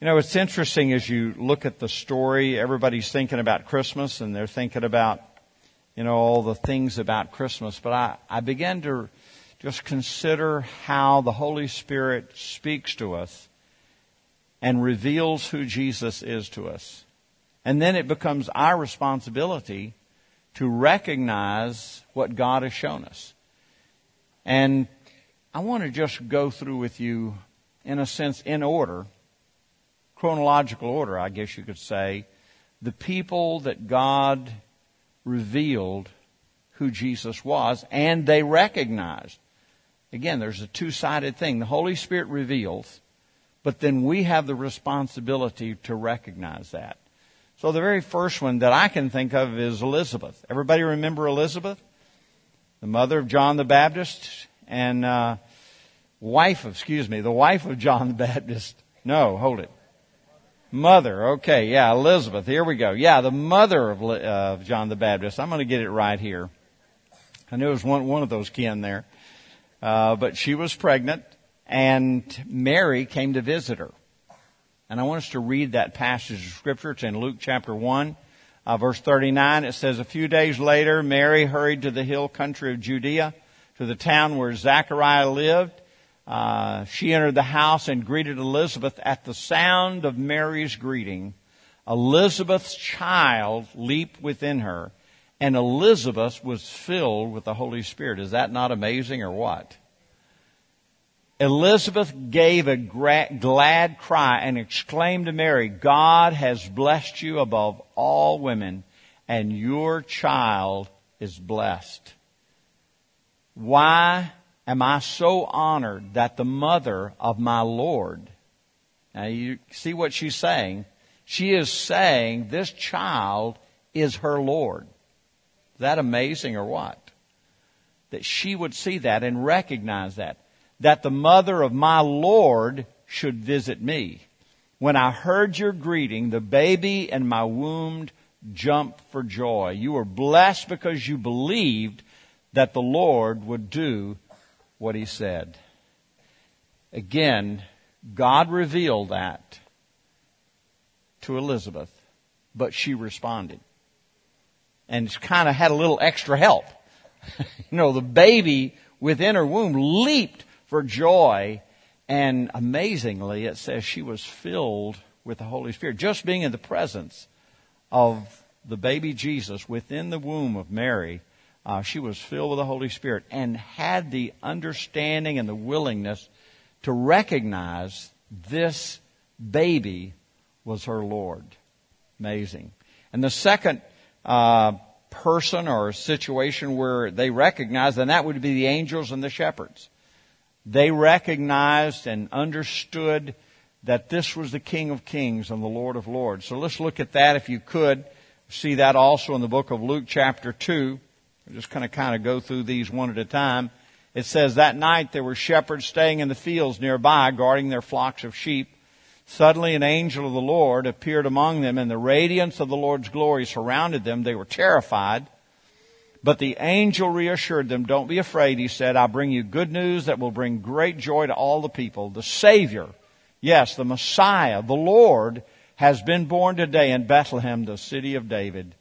You know, it's interesting as you look at the story, everybody's thinking about Christmas and they're thinking about, you know, all the things about Christmas. But I, I began to just consider how the Holy Spirit speaks to us and reveals who Jesus is to us. And then it becomes our responsibility to recognize what God has shown us. And I want to just go through with you, in a sense, in order chronological order, I guess you could say, the people that God revealed who Jesus was and they recognized. Again, there's a two sided thing. The Holy Spirit reveals, but then we have the responsibility to recognize that. So the very first one that I can think of is Elizabeth. Everybody remember Elizabeth? The mother of John the Baptist and uh, wife of, excuse me, the wife of John the Baptist. No, hold it. Mother, okay, yeah, Elizabeth. Here we go. Yeah, the mother of uh, John the Baptist. I'm going to get it right here. I knew it was one one of those kin there, uh, but she was pregnant, and Mary came to visit her. And I want us to read that passage of scripture. It's in Luke chapter one, uh, verse 39. It says, "A few days later, Mary hurried to the hill country of Judea, to the town where Zachariah liv." Uh, she entered the house and greeted Elizabeth. At the sound of Mary's greeting, Elizabeth's child leaped within her, and Elizabeth was filled with the Holy Spirit. Is that not amazing or what? Elizabeth gave a glad cry and exclaimed to Mary, God has blessed you above all women, and your child is blessed. Why am I so honored that the mother of my Lord, now you see what she's saying? She is saying this child is her Lord. Is that amazing or what? That she would see that and recognize that. That the mother of my Lord should visit me. When I heard your greeting, the baby in my womb jumped for joy. You were blessed because you believed that the Lord would do what he said. Again, God revealed that to Elizabeth, but she responded. And kind of had a little extra help. you know, the baby within her womb leaped for joy, and amazingly, it says she was filled with the Holy Spirit. Just being in the presence of the baby Jesus within the womb of Mary uh, she was filled with the Holy Spirit and had the understanding and the willingness to recognize this baby was her Lord. Amazing. And the second uh, person or situation where they recognized, and that would be the angels and the shepherds. They recognized and understood that this was the King of Kings and the Lord of Lords. So let's look at that if you could. See that also in the book of Luke chapter 2. Just kind of kind of go through these one at a time. It says that night there were shepherds staying in the fields nearby, guarding their flocks of sheep. Suddenly an angel of the Lord appeared among them, and the radiance of the Lord's glory surrounded them. They were terrified. But the angel reassured them, Don't be afraid, he said. I bring you good news that will bring great joy to all the people. The Savior, yes, the Messiah, the Lord, has been born today in Bethlehem, the city of David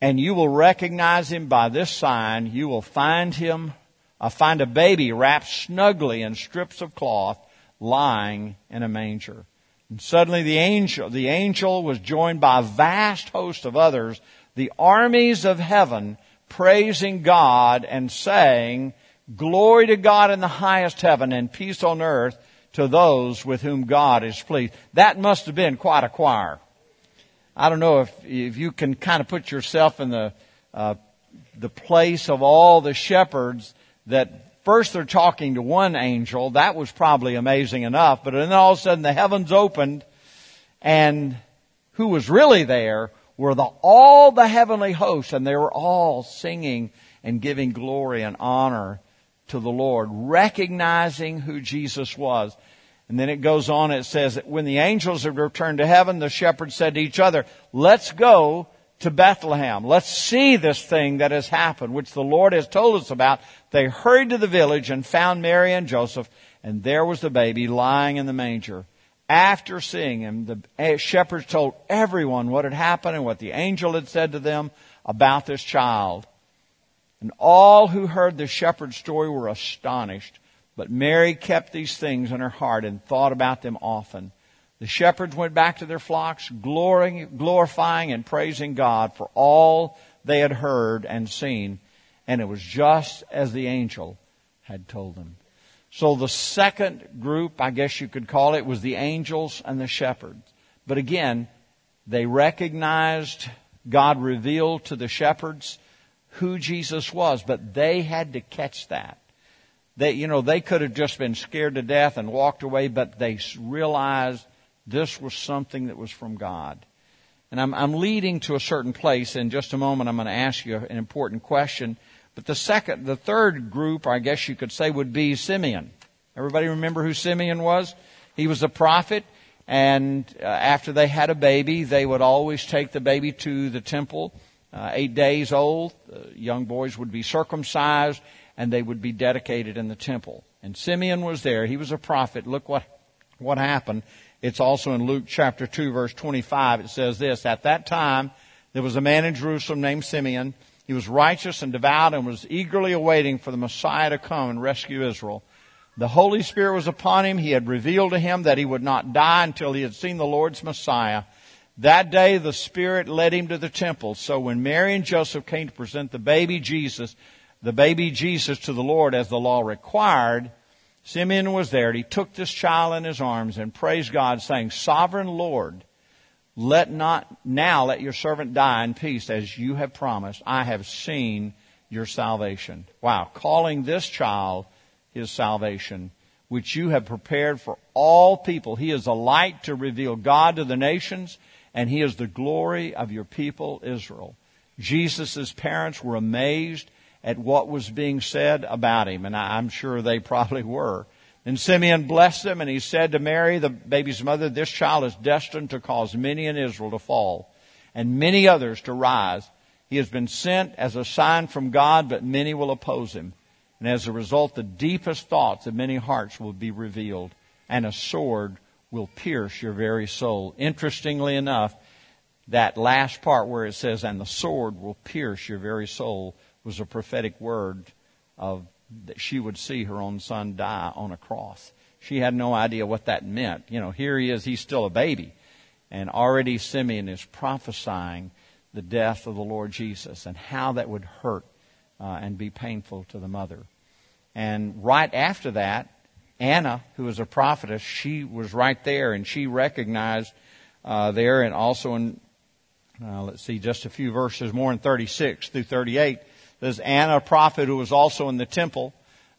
and you will recognize him by this sign. You will find him, uh, find a baby wrapped snugly in strips of cloth, lying in a manger. And suddenly the angel, the angel was joined by a vast host of others, the armies of heaven, praising God and saying, Glory to God in the highest heaven and peace on earth to those with whom God is pleased. That must have been quite a choir. I don't know if, if you can kind of put yourself in the, uh, the place of all the shepherds that first they're talking to one angel. That was probably amazing enough. But then all of a sudden the heavens opened and who was really there were the, all the heavenly hosts and they were all singing and giving glory and honor to the Lord, recognizing who Jesus was. And then it goes on, it says that when the angels had returned to heaven, the shepherds said to each other, let's go to Bethlehem. Let's see this thing that has happened, which the Lord has told us about. They hurried to the village and found Mary and Joseph, and there was the baby lying in the manger. After seeing him, the eh, shepherds told everyone what had happened and what the angel had said to them about this child. And all who heard the shepherd's story were astonished. But Mary kept these things in her heart and thought about them often. The shepherds went back to their flocks, glorifying and praising God for all they had heard and seen. And it was just as the angel had told them. So the second group, I guess you could call it, was the angels and the shepherds. But again, they recognized God revealed to the shepherds who Jesus was, but they had to catch that. They, you know, they could have just been scared to death and walked away, but they realized this was something that was from God. And I'm, I'm leading to a certain place. In just a moment, I'm going to ask you an important question. But the second, the third group, I guess you could say, would be Simeon. Everybody remember who Simeon was? He was a prophet, and uh, after they had a baby, they would always take the baby to the temple. Uh, eight days old, uh, young boys would be circumcised, and they would be dedicated in the temple. And Simeon was there. He was a prophet. Look what what happened. It's also in Luke chapter 2 verse 25. It says this, At that time, there was a man in Jerusalem named Simeon he was righteous and devout and was eagerly awaiting for the Messiah to come and rescue Israel. The Holy Spirit was upon him. He had revealed to him that he would not die until he had seen the Lord's Messiah. That day the Spirit led him to the temple. So when Mary and Joseph came to present the baby Jesus, the baby Jesus to the Lord as the law required, Simeon was there. He took this child in his arms and praised God saying, Sovereign Lord, let not, now let your servant die in peace as you have promised. I have seen your salvation. Wow. Calling this child his salvation, which you have prepared for all people. He is a light to reveal God to the nations, and he is the glory of your people, Israel. Jesus' parents were amazed at what was being said about him, and I'm sure they probably were. And Simeon blessed them, and he said to Mary, the baby's mother, This child is destined to cause many in Israel to fall, and many others to rise. He has been sent as a sign from God, but many will oppose him. And as a result, the deepest thoughts of many hearts will be revealed, and a sword will pierce your very soul. Interestingly enough, that last part where it says, and the sword will pierce your very soul, was a prophetic word of that she would see her own son die on a cross. She had no idea what that meant. You know, here he is, he's still a baby. And already Simeon is prophesying the death of the Lord Jesus and how that would hurt uh, and be painful to the mother. And right after that, Anna, who was a prophetess, she was right there and she recognized uh, there and also in, uh, let's see, just a few verses more in 36 through 38, there's Anna, a prophet who was also in the temple.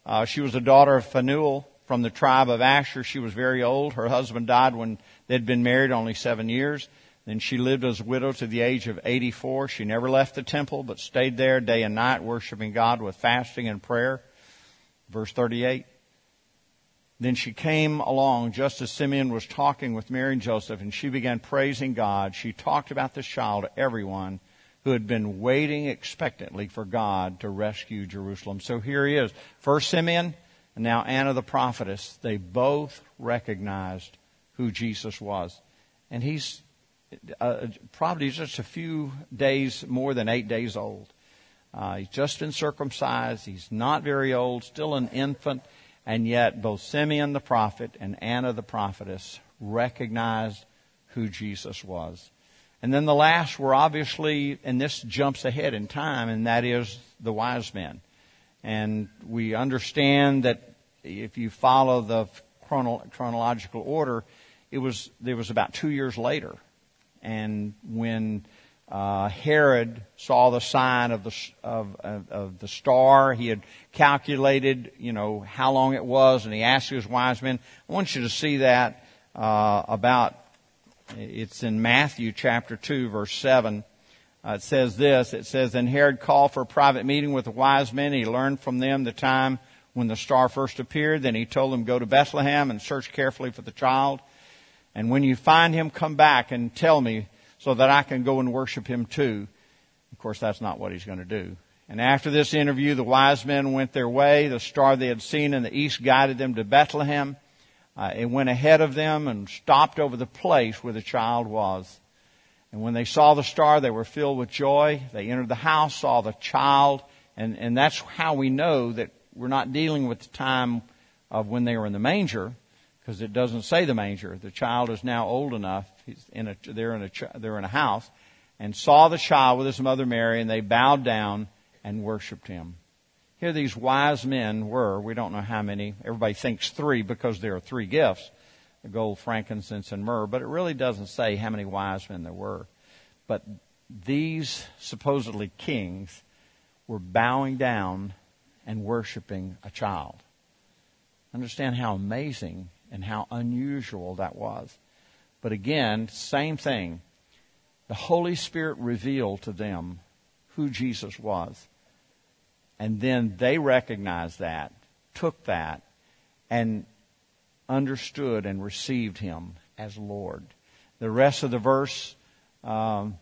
Uh, she was a daughter of Phanuel from the tribe of Asher. She was very old. Her husband died when they'd been married only seven years. Then she lived as a widow to the age of 84. She never left the temple, but stayed there day and night, worshiping God with fasting and prayer. Verse 38. Then she came along just as Simeon was talking with Mary and Joseph, and she began praising God. She talked about this child to everyone who had been waiting expectantly for God to rescue Jerusalem. So here he is. First Simeon, and now Anna the prophetess. They both recognized who Jesus was. And he's uh, probably just a few days, more than eight days old. Uh, he's just been circumcised. He's not very old, still an infant. And yet, both Simeon the prophet and Anna the prophetess recognized who Jesus was. And then the last were obviously, and this jumps ahead in time, and that is the wise men. And we understand that if you follow the chrono- chronological order, it was there was about two years later, and when uh, Herod saw the sign of the of, of, of, the star, he had calculated, you know, how long it was, and he asked his wise men. I want you to see that uh, about it's in Matthew chapter 2 verse 7. Uh, it says this. It says, Then Herod called for a private meeting with the wise men. He learned from them the time when the star first appeared. Then he told them, Go to Bethlehem and search carefully for the child. And when you find him, come back and tell me so that I can go and worship him too. Of course, that's not what he's going to do. And after this interview, the wise men went their way. The star they had seen in the east guided them to Bethlehem uh, it went ahead of them and stopped over the place where the child was. And when they saw the star, they were filled with joy. They entered the house, saw the child, and, and that's how we know that we're not dealing with the time of when they were in the manger, because it doesn't say the manger. The child is now old enough. He's in a, they're in a, they're in a house, and saw the child with his mother Mary, and they bowed down and worshipped him. Here these wise men were. We don't know how many. Everybody thinks three because there are three gifts the gold, frankincense, and myrrh, but it really doesn't say how many wise men there were. But these supposedly kings were bowing down and worshiping a child. Understand how amazing and how unusual that was. But again, same thing. The Holy Spirit revealed to them who Jesus was. And then they recognized that, took that, and understood and received him as Lord. The rest of the verse, um,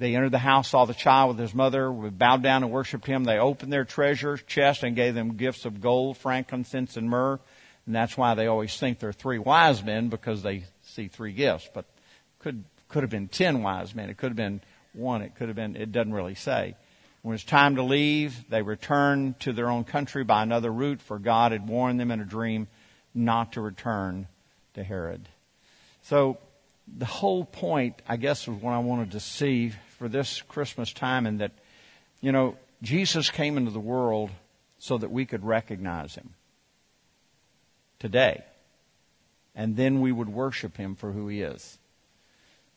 they entered the house, saw the child with his mother, bowed down and worshipped him. They opened their treasure chest and gave them gifts of gold, frankincense, and myrrh. And that's why they always think they're three wise men because they see three gifts. But could could have been ten wise men. It could have been one. It could have been. It doesn't really say. When it was time to leave, they returned to their own country by another route, for God had warned them in a dream not to return to Herod. So the whole point, I guess, was what I wanted to see for this Christmas time, and that, you know, Jesus came into the world so that we could recognize him today. And then we would worship him for who he is.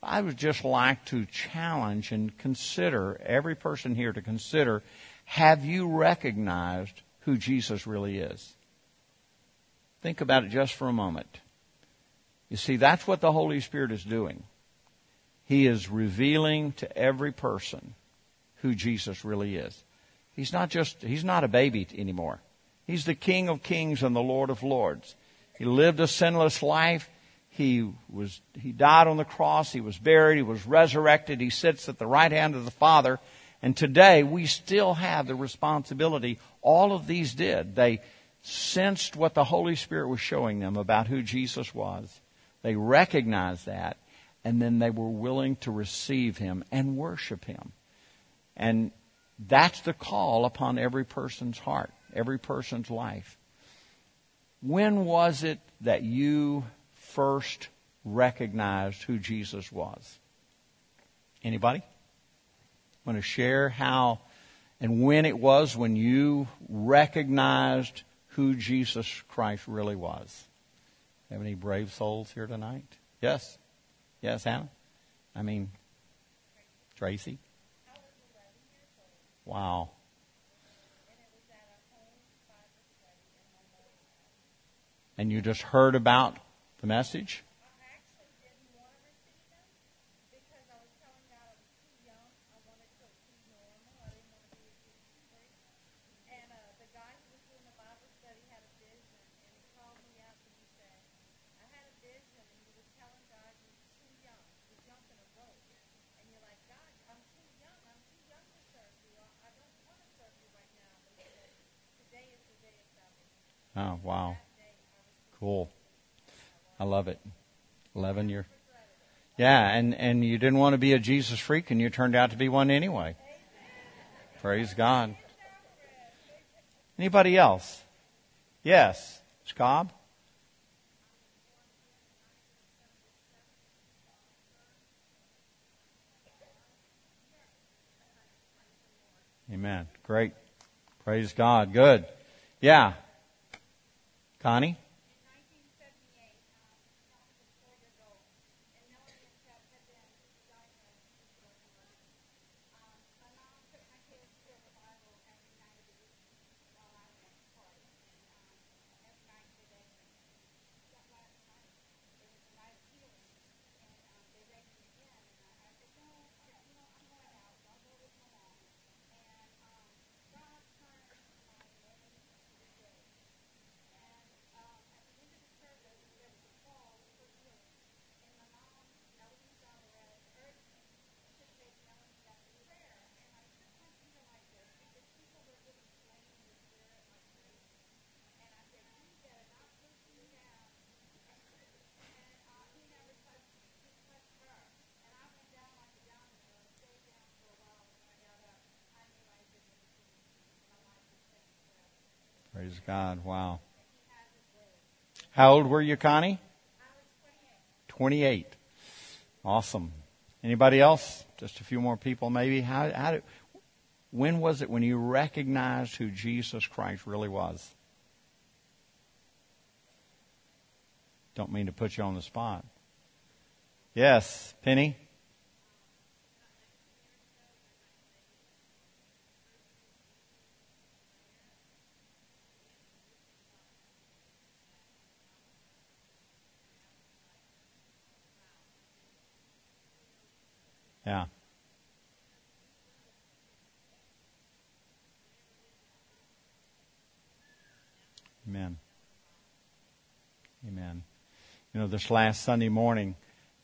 I would just like to challenge and consider every person here to consider have you recognized who Jesus really is? Think about it just for a moment. You see, that's what the Holy Spirit is doing. He is revealing to every person who Jesus really is. He's not just, he's not a baby anymore. He's the King of kings and the Lord of lords. He lived a sinless life. He was, he died on the cross. He was buried. He was resurrected. He sits at the right hand of the Father. And today we still have the responsibility. All of these did. They sensed what the Holy Spirit was showing them about who Jesus was. They recognized that. And then they were willing to receive Him and worship Him. And that's the call upon every person's heart, every person's life. When was it that you first recognized who Jesus was? Anybody? Want to share how and when it was when you recognized who Jesus Christ really was? Have any brave souls here tonight? Yes. Yes, Hannah? I mean, Tracy? Wow. And you just heard about the message? Oh, wow. Cool. I love it. 11 years. Yeah, and, and you didn't want to be a Jesus freak, and you turned out to be one anyway. Praise God. Anybody else? Yes. Scob? Amen. Great. Praise God. Good. Yeah. Connie? God. Wow. How old were you, Connie? 28. Awesome. Anybody else? Just a few more people, maybe. How, how when was it when you recognized who Jesus Christ really was? Don't mean to put you on the spot. Yes, Penny? Yeah. Amen. Amen. You know, this last Sunday morning,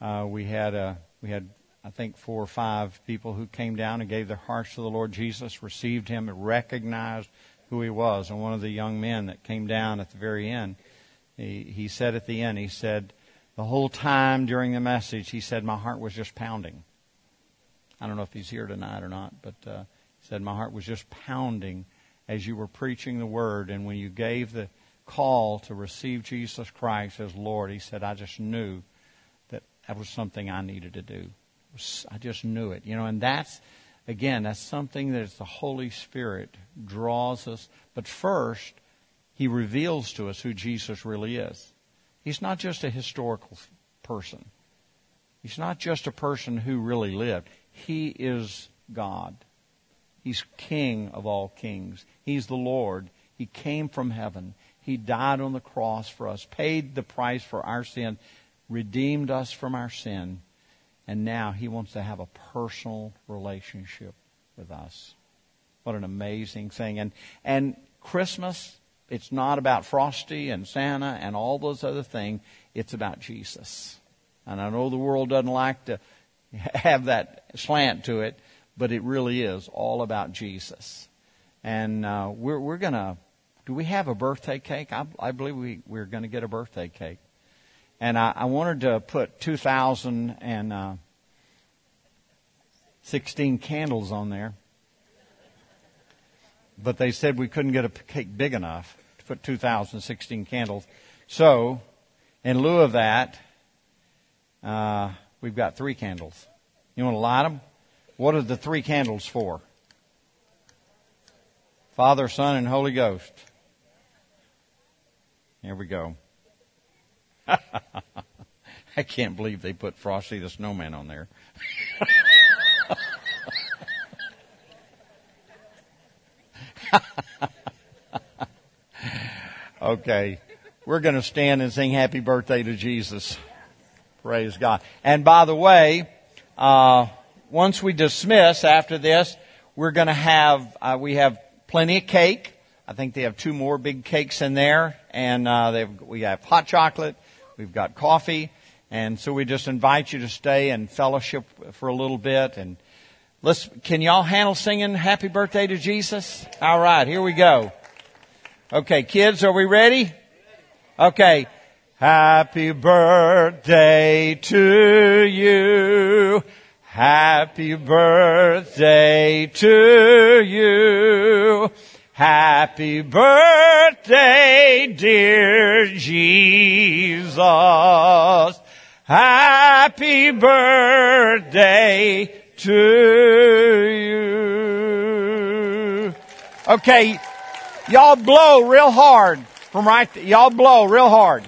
uh, we had a we had I think four or five people who came down and gave their hearts to the Lord Jesus, received Him, and recognized who He was. And one of the young men that came down at the very end, he, he said at the end, he said, the whole time during the message, he said, my heart was just pounding. I don't know if he's here tonight or not, but uh, he said, My heart was just pounding as you were preaching the word. And when you gave the call to receive Jesus Christ as Lord, he said, I just knew that that was something I needed to do. I just knew it. You know, and that's, again, that's something that the Holy Spirit draws us. But first, he reveals to us who Jesus really is. He's not just a historical person. He's not just a person who really lived. He is God. He's King of all kings. He's the Lord. He came from heaven. He died on the cross for us, paid the price for our sin, redeemed us from our sin, and now He wants to have a personal relationship with us. What an amazing thing. And, and Christmas, it's not about Frosty and Santa and all those other things. It's about Jesus. And I know the world doesn't like to have that slant to it, but it really is all about Jesus. And uh, we're we're gonna. Do we have a birthday cake? I, I believe we we're to get a birthday cake. And I, I wanted to put 2016 uh, candles on there, but they said we couldn't get a cake big enough to put 2016 candles. So, in lieu of that, uh, we've got three candles. You want to light them? What are the three candles for? Father, Son, and Holy Ghost. Here we go. I can't believe they put Frosty the Snowman on there. okay. We're going to stand and sing happy birthday to Jesus. Praise God. And by the way, uh, once we dismiss after this, we're going to have, uh, we have plenty of cake. I think they have two more big cakes in there. And uh, we have hot chocolate. We've got coffee. And so we just invite you to stay and fellowship for a little bit. And let's, can y'all handle singing happy birthday to Jesus? All right, here we go. Okay, kids, are we ready? Okay. Happy birthday to you. Happy birthday to you. Happy birthday, dear Jesus. Happy birthday to you. Okay, y'all blow real hard from right, th- y'all blow real hard.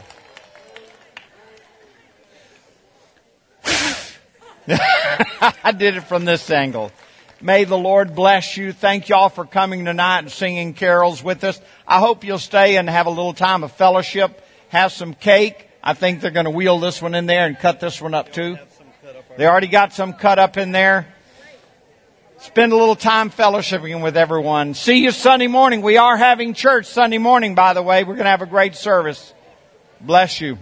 I did it from this angle. May the Lord bless you. Thank y'all for coming tonight and singing carols with us. I hope you'll stay and have a little time of fellowship, have some cake. I think they're going to wheel this one in there and cut this one up too. They already got some cut up in there. Spend a little time fellowshipping with everyone. See you Sunday morning. We are having church Sunday morning, by the way. We're going to have a great service. Bless you.